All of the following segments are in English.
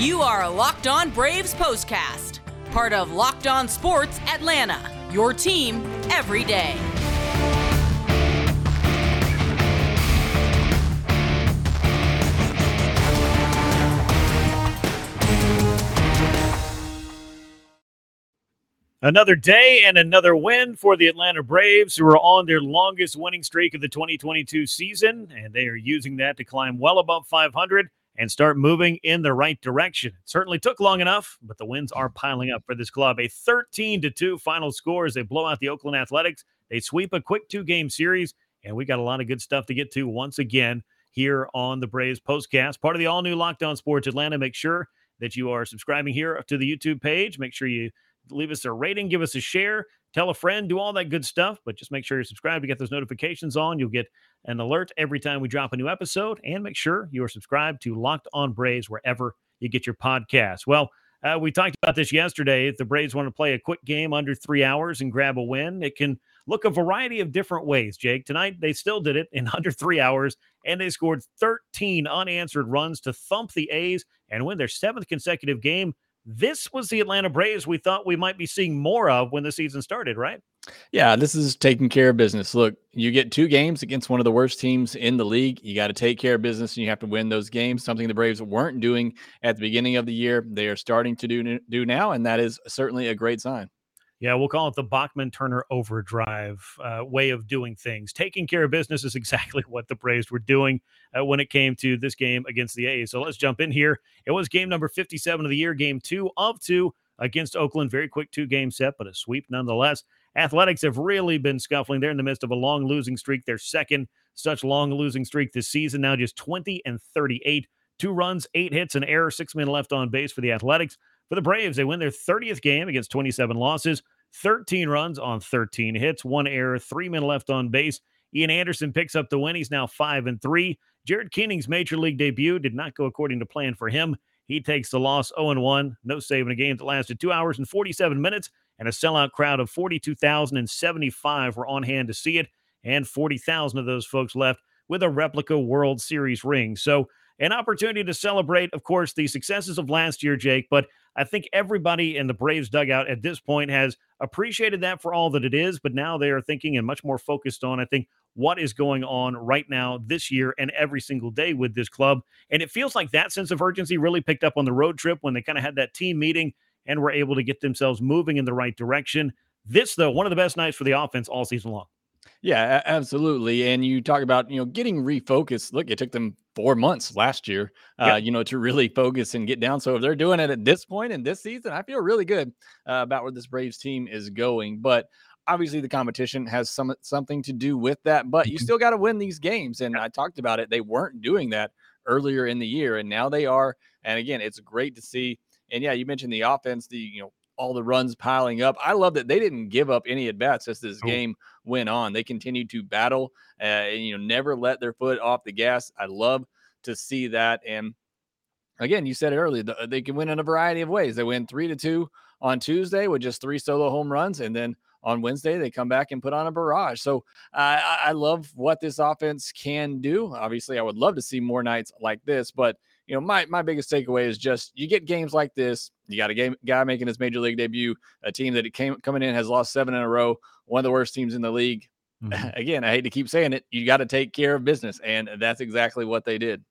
You are a Locked On Braves postcast, part of Locked On Sports Atlanta, your team every day. Another day and another win for the Atlanta Braves, who are on their longest winning streak of the 2022 season, and they are using that to climb well above 500 and start moving in the right direction. It certainly took long enough, but the wins are piling up for this club. A 13 to 2 final score as they blow out the Oakland Athletics. They sweep a quick two game series, and we got a lot of good stuff to get to once again here on the Braves postcast. Part of the all new Locked On Sports Atlanta. Make sure that you are subscribing here to the YouTube page. Make sure you leave us a rating, give us a share, tell a friend, do all that good stuff. But just make sure you're subscribed to get those notifications on. You'll get an alert every time we drop a new episode. And make sure you are subscribed to Locked On Braves wherever you get your podcasts. Well, uh, we talked about this yesterday. If the Braves want to play a quick game under three hours and grab a win, it can look a variety of different ways, Jake. Tonight, they still did it in under three hours, and they scored 13 unanswered runs to thump the A's and win their seventh consecutive game this was the Atlanta Braves we thought we might be seeing more of when the season started, right? Yeah, this is taking care of business. Look, you get two games against one of the worst teams in the league. You got to take care of business and you have to win those games, something the Braves weren't doing at the beginning of the year. They are starting to do, do now, and that is certainly a great sign. Yeah, we'll call it the Bachman Turner overdrive uh, way of doing things. Taking care of business is exactly what the Braves were doing uh, when it came to this game against the A's. So let's jump in here. It was game number 57 of the year, game two of two against Oakland. Very quick two game set, but a sweep nonetheless. Athletics have really been scuffling. They're in the midst of a long losing streak, their second such long losing streak this season, now just 20 and 38. Two runs, eight hits, an error, six men left on base for the Athletics. For the Braves, they win their 30th game against 27 losses, 13 runs on 13 hits, one error, three men left on base. Ian Anderson picks up the win. He's now 5 and 3. Jared Koenig's major league debut did not go according to plan for him. He takes the loss 0 1. No save in a game that lasted 2 hours and 47 minutes, and a sellout crowd of 42,075 were on hand to see it, and 40,000 of those folks left with a replica World Series ring. So, an opportunity to celebrate, of course, the successes of last year, Jake, but I think everybody in the Braves dugout at this point has appreciated that for all that it is, but now they are thinking and much more focused on, I think, what is going on right now this year and every single day with this club. And it feels like that sense of urgency really picked up on the road trip when they kind of had that team meeting and were able to get themselves moving in the right direction. This, though, one of the best nights for the offense all season long. Yeah, absolutely. And you talk about, you know, getting refocused. Look, it took them four months last year, uh, you know, to really focus and get down. So if they're doing it at this point in this season, I feel really good uh, about where this Braves team is going. But obviously, the competition has some something to do with that. But you mm-hmm. still got to win these games. And I talked about it; they weren't doing that earlier in the year, and now they are. And again, it's great to see. And yeah, you mentioned the offense, the you know all the runs piling up. I love that they didn't give up any at bats as this game went on. They continued to battle uh, and you know never let their foot off the gas. I love to see that. And again, you said it earlier, they can win in a variety of ways. They win three to two on Tuesday with just three solo home runs, and then on Wednesday they come back and put on a barrage. So uh, I love what this offense can do. Obviously, I would love to see more nights like this, but you know, my my biggest takeaway is just you get games like this. You got a game guy making his major league debut, a team that came coming in has lost seven in a row, one of the worst teams in the league. Mm-hmm. Again, I hate to keep saying it, you got to take care of business, and that's exactly what they did.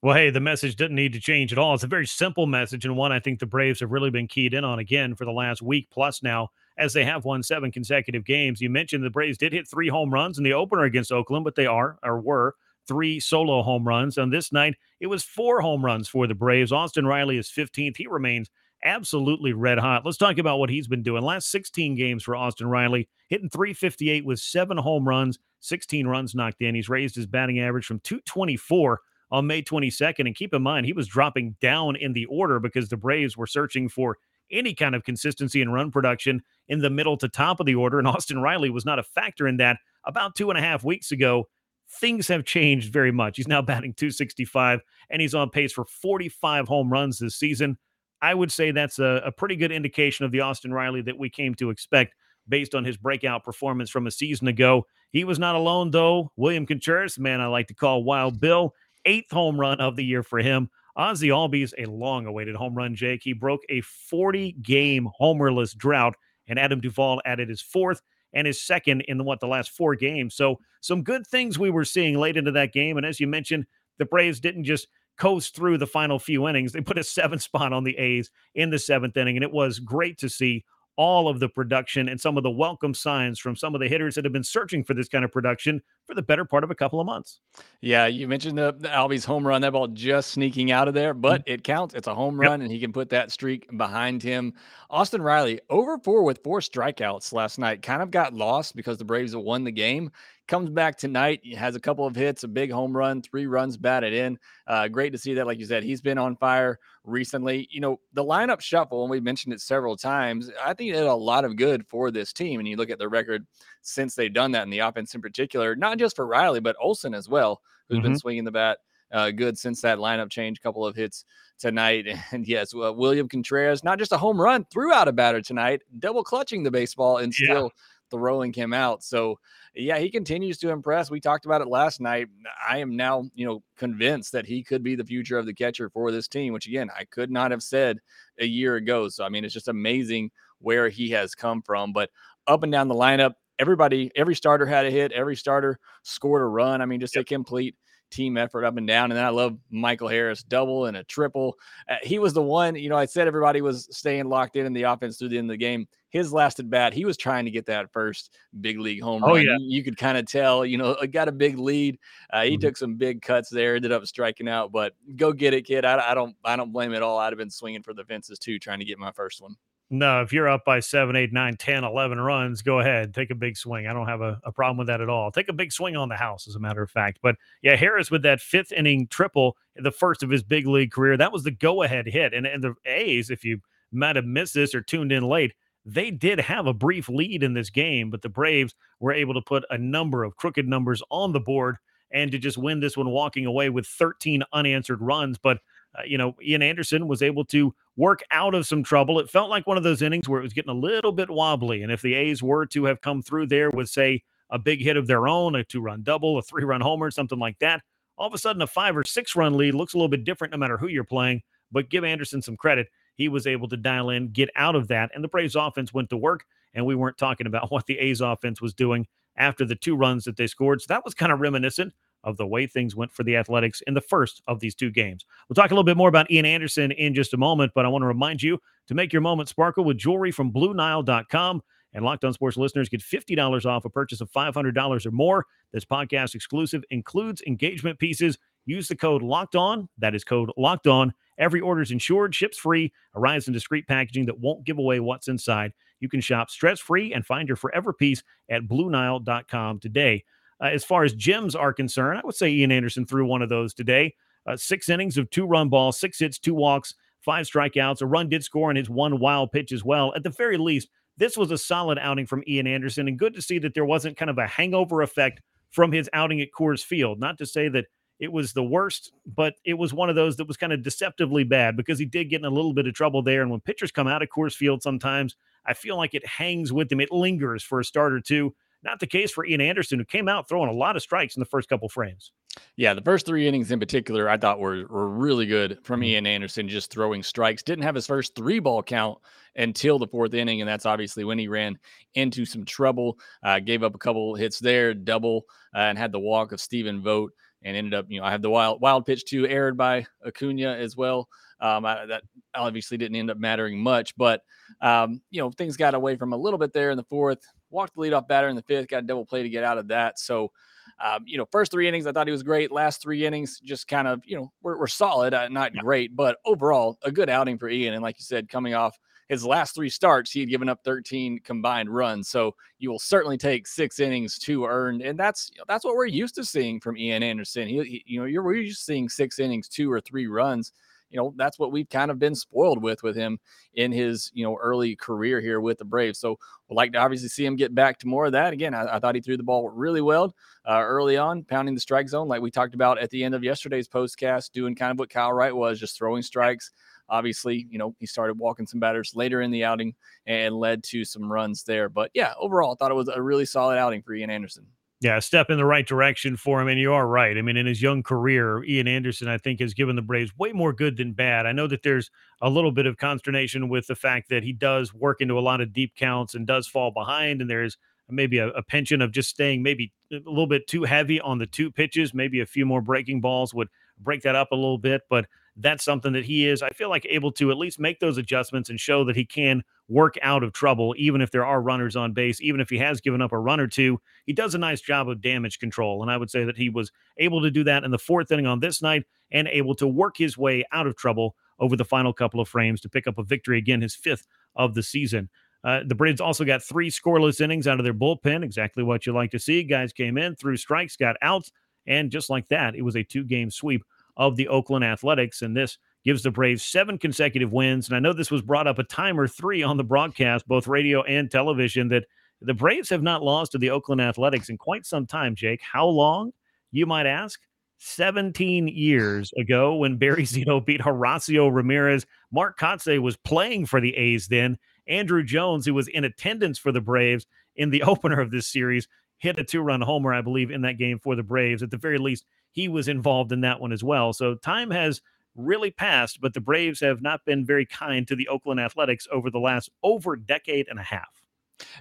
Well, hey, the message didn't need to change at all. It's a very simple message, and one I think the Braves have really been keyed in on again for the last week plus now, as they have won seven consecutive games. You mentioned the Braves did hit three home runs in the opener against Oakland, but they are or were three solo home runs. On this night, it was four home runs for the Braves. Austin Riley is 15th. He remains absolutely red hot. Let's talk about what he's been doing. Last 16 games for Austin Riley, hitting 358 with seven home runs, 16 runs knocked in. He's raised his batting average from 224 on May 22nd. And keep in mind, he was dropping down in the order because the Braves were searching for any kind of consistency in run production in the middle to top of the order. And Austin Riley was not a factor in that about two and a half weeks ago things have changed very much. He's now batting 265 and he's on pace for 45 home runs this season. I would say that's a, a, pretty good indication of the Austin Riley that we came to expect based on his breakout performance from a season ago. He was not alone, though. William Contreras, man, I like to call Wild Bill, eighth home run of the year for him Ozzie Albies, a long awaited home run, Jake. He broke a 40 game homerless drought, and Adam Duvall added his fourth and his second in the, what the last four games. So some good things we were seeing late into that game. And as you mentioned, the Braves didn't just coast through the final few innings. They put a seventh spot on the A's in the seventh inning, and it was great to see all of the production and some of the welcome signs from some of the hitters that have been searching for this kind of production for the better part of a couple of months. Yeah, you mentioned the, the Albies home run, that ball just sneaking out of there, but mm-hmm. it counts. It's a home run, yep. and he can put that streak behind him. Austin Riley over four with four strikeouts last night. Kind of got lost because the Braves have won the game comes back tonight. Has a couple of hits, a big home run, three runs batted in. Uh, great to see that. Like you said, he's been on fire recently. You know, the lineup shuffle, and we mentioned it several times, I think it did a lot of good for this team. And you look at the record since they've done that in the offense in particular, not just for Riley, but Olson as well, who's mm-hmm. been swinging the bat. Uh, good since that lineup change, couple of hits tonight. And yes, uh, William Contreras, not just a home run, threw out a batter tonight, double clutching the baseball and still yeah. throwing him out. So yeah, he continues to impress. We talked about it last night. I am now, you know, convinced that he could be the future of the catcher for this team, which again, I could not have said a year ago. So, I mean, it's just amazing where he has come from. But up and down the lineup, everybody, every starter had a hit, every starter scored a run. I mean, just yep. a complete team effort up and down. And then I love Michael Harris double and a triple. Uh, he was the one, you know, I said everybody was staying locked in in the offense through the end of the game. His last at bat, he was trying to get that first big league home oh, run. Yeah. You, you could kind of tell, you know, got a big lead. Uh, he mm-hmm. took some big cuts there, ended up striking out. But go get it, kid. I, I don't, I don't blame it all. I'd have been swinging for the fences too, trying to get my first one. No, if you're up by seven, eight, nine, 10, 11 runs, go ahead. Take a big swing. I don't have a, a, problem with that at all. Take a big swing on the house, as a matter of fact. But yeah, Harris with that fifth inning triple, the first of his big league career, that was the go ahead hit. And, and the A's, if you might have missed this or tuned in late, they did have a brief lead in this game, but the Braves were able to put a number of crooked numbers on the board and to just win this one, walking away with 13 unanswered runs. But uh, you know, Ian Anderson was able to work out of some trouble. It felt like one of those innings where it was getting a little bit wobbly. And if the A's were to have come through there with, say, a big hit of their own, a two run double, a three run homer, something like that, all of a sudden a five or six run lead looks a little bit different no matter who you're playing. But give Anderson some credit. He was able to dial in, get out of that. And the Braves offense went to work. And we weren't talking about what the A's offense was doing after the two runs that they scored. So that was kind of reminiscent of the way things went for the Athletics in the first of these two games. We'll talk a little bit more about Ian Anderson in just a moment, but I want to remind you to make your moment sparkle with jewelry from BlueNile.com. And Locked On Sports listeners get $50 off a purchase of $500 or more. This podcast exclusive includes engagement pieces. Use the code Locked On. That is code Locked On. Every order is insured, ships free, arrives in discreet packaging that won't give away what's inside. You can shop stress free and find your forever piece at BlueNile.com today. Uh, as far as gems are concerned, I would say Ian Anderson threw one of those today. Uh, six innings of two run balls, six hits, two walks, five strikeouts. A run did score in his one wild pitch as well. At the very least, this was a solid outing from Ian Anderson, and good to see that there wasn't kind of a hangover effect from his outing at Coors Field. Not to say that it was the worst, but it was one of those that was kind of deceptively bad because he did get in a little bit of trouble there. And when pitchers come out of Coors Field, sometimes I feel like it hangs with them. It lingers for a start or two. Not the case for Ian Anderson, who came out throwing a lot of strikes in the first couple frames. Yeah, the first three innings in particular, I thought were were really good from mm-hmm. Ian Anderson, just throwing strikes. Didn't have his first three ball count until the fourth inning, and that's obviously when he ran into some trouble. Uh, gave up a couple hits there, double, uh, and had the walk of Stephen Vogt, and ended up, you know, I have the wild wild pitch too, aired by Acuna as well. Um, I, that obviously didn't end up mattering much, but um, you know, things got away from a little bit there in the fourth walked the leadoff batter in the fifth, got a double play to get out of that. So, um, you know, first three innings, I thought he was great. Last three innings, just kind of, you know, we're, we're solid, uh, not yeah. great, but overall, a good outing for Ian. And like you said, coming off his last three starts, he had given up 13 combined runs. So you will certainly take six innings to earn, and that's you know, that's what we're used to seeing from Ian Anderson. He, he you know, you're we're used to seeing six innings, two or three runs you know that's what we've kind of been spoiled with with him in his you know early career here with the Braves. So we'd like to obviously see him get back to more of that. Again, I, I thought he threw the ball really well uh, early on, pounding the strike zone like we talked about at the end of yesterday's postcast, doing kind of what Kyle Wright was, just throwing strikes. Obviously, you know, he started walking some batters later in the outing and led to some runs there. But yeah, overall, I thought it was a really solid outing for Ian Anderson. Yeah, step in the right direction for him. And you are right. I mean, in his young career, Ian Anderson, I think, has given the Braves way more good than bad. I know that there's a little bit of consternation with the fact that he does work into a lot of deep counts and does fall behind. And there's maybe a, a penchant of just staying maybe a little bit too heavy on the two pitches. Maybe a few more breaking balls would break that up a little bit. But that's something that he is, I feel like, able to at least make those adjustments and show that he can work out of trouble, even if there are runners on base, even if he has given up a run or two. He does a nice job of damage control. And I would say that he was able to do that in the fourth inning on this night and able to work his way out of trouble over the final couple of frames to pick up a victory again, his fifth of the season. Uh, the Braves also got three scoreless innings out of their bullpen, exactly what you like to see. Guys came in, threw strikes, got outs, and just like that, it was a two game sweep of the Oakland Athletics. And this gives the Braves seven consecutive wins. And I know this was brought up a time or three on the broadcast, both radio and television, that the Braves have not lost to the Oakland Athletics in quite some time, Jake. How long, you might ask? 17 years ago when Barry Zito beat Horacio Ramirez. Mark Kotsay was playing for the A's then. Andruw Jones, who was in attendance for the Braves in the opener of this series, hit a two run homer, I believe, in that game for the Braves. At the very least, he was involved in that one as well. So time has really passed, but the Braves have not been very kind to the Oakland Athletics over the last over decade and a half.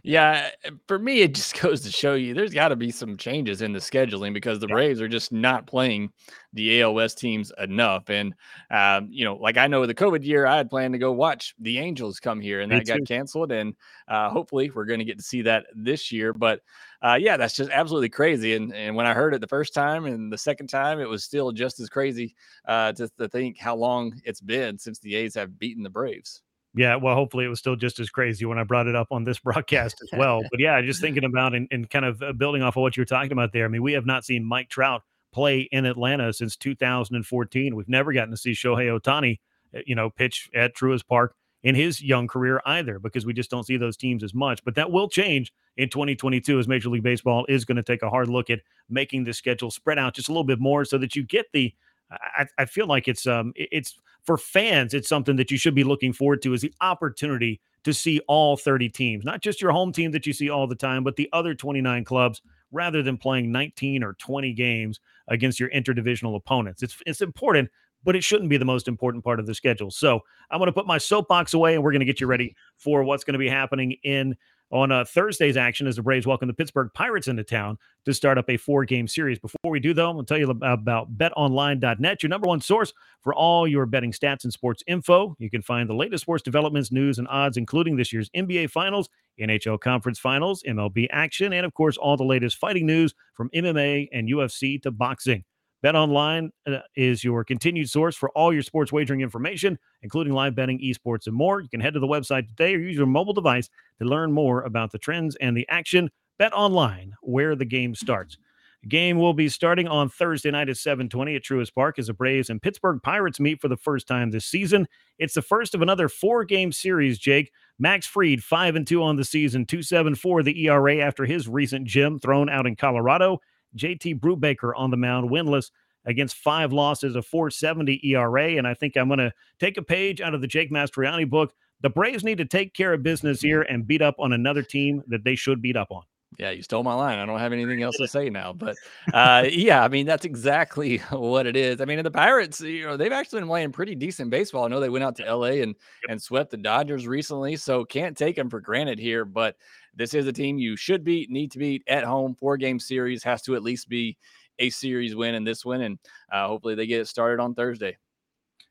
Yeah, eh, for me, it just goes to show you there's got to be some changes in the scheduling because the yeah. Braves are just not playing the ALS teams enough. And, um, you know, like I know the COVID year, I had planned to go watch the Angels come here and me that too. got canceled. And uh, hopefully we're going to get to see that this year. But uh, yeah, that's just absolutely crazy. And, and when I heard it the first time and the second time, it was still just as crazy uh, to, to think how long it's been since the A's have beaten the Braves. Yeah, well, hopefully it was still just as crazy when I brought it up on this broadcast as well. but yeah, just thinking about and, and kind of uh, building off of what you were talking about there. I mean, we have not seen Mike Trout play in Atlanta since 2014. We've never gotten to see Shohei Ohtani, uh, you know, pitch at Truist Park in his young career either, because we just don't see those teams as much. But that will change in 2022 as Major League Baseball is going to take a hard look at making the schedule spread out just a little bit more so that you get the I, I feel like it's um it's for fans, it's something that you should be looking forward to is the opportunity to see all 30 teams, not just your home team that you see all the time, but the other 29 clubs rather than playing 19 or 20 games against your interdivisional opponents. It's it's important, but it shouldn't be the most important part of the schedule. So I'm going to put my soapbox away and we're going to get you ready for what's going to be happening in on uh, Thursday's action as the Braves welcome the Pittsburgh Pirates into town to start up a four game series. Before we do, though, I'm going to tell you about betonline.net, your number one source for all your betting stats and sports info. You can find the latest sports developments, news, and odds, including this year's NBA Finals, NHL Conference Finals, MLB action, and of course, all the latest fighting news from MMA and UFC to boxing. BetOnline uh, is your continued source for all your sports wagering information, including live betting, esports, and more. You can head to the website today or use your mobile device to learn more about the trends and the action. BetOnline, where the game starts. The game will be starting on Thursday night at 7:20 at Truist Park as the Braves and Pittsburgh Pirates meet for the first time this season. It's the first of another four-game series, Jake. Max Fried, 5 and 2 on the season, 2.74 the ERA after his recent gem thrown out in Colorado. JT Brubaker on the mound, winless against five losses, a 470 ERA. And I think I'm going to take a page out of the Jake Mastriani book. The Braves need to take care of business here and beat up on another team that they should beat up on. Yeah, you stole my line. I don't have anything else to say now, but uh, yeah, I mean that's exactly what it is. I mean, the Pirates, you know, they've actually been playing pretty decent baseball. I know they went out to LA and and swept the Dodgers recently, so can't take them for granted here. But this is a team you should beat, need to beat at home. Four game series has to at least be a series win in this one, and uh, hopefully they get it started on Thursday.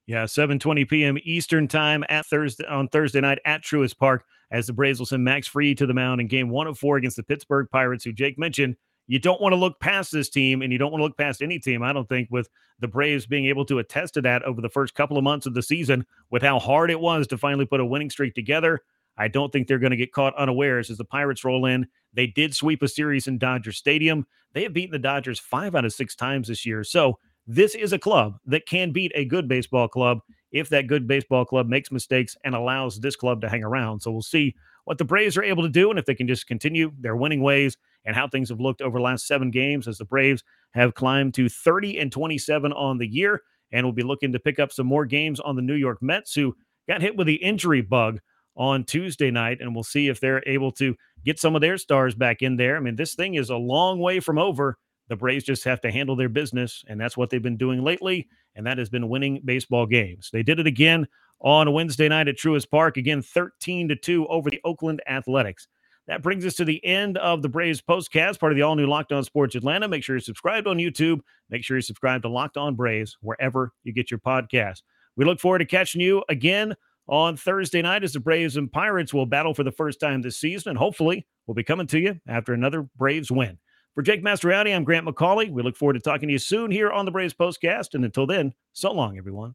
Yeah, 7:20 p.m. Eastern time at Thursday on Thursday night at Truist Park as the Braves will send Max Fried to the mound in Game One of Four against the Pittsburgh Pirates, who Jake mentioned. You don't want to look past this team, and you don't want to look past any team. I don't think with the Braves being able to attest to that over the first couple of months of the season, with how hard it was to finally put a winning streak together. I don't think they're going to get caught unawares as the Pirates roll in. They did sweep a series in Dodger Stadium. They have beaten the Dodgers five out of six times this year. So this is a club that can beat a good baseball club if that good baseball club makes mistakes and allows this club to hang around. So we'll see what the Braves are able to do and if they can just continue their winning ways and how things have looked over the last seven games as the Braves have climbed to 30 and 27 on the year. And we'll be looking to pick up some more games on the New York Mets, who got hit with the injury bug on Tuesday night, and we'll see if they're able to get some of their stars back in there. I mean, this thing is a long way from over. The Braves just have to handle their business, and that's what they've been doing lately, and that has been winning baseball games. They did it again on Wednesday night at Truist Park, again 13 to 2 over the Oakland Athletics. That brings us to the end of the Braves postcast, part of the all new Locked On Sports Atlanta. Make sure you're subscribed on YouTube. Make sure you subscribe to Locked On Braves wherever you get your podcast. We look forward to catching you again on Thursday night as the Braves and Pirates will battle for the first time this season. And hopefully, we'll be coming to you after another Braves win. For Jake Mastriani, I'm Grant McAuley. We look forward to talking to you soon here on the Braves Postcast. And until then, so long, everyone.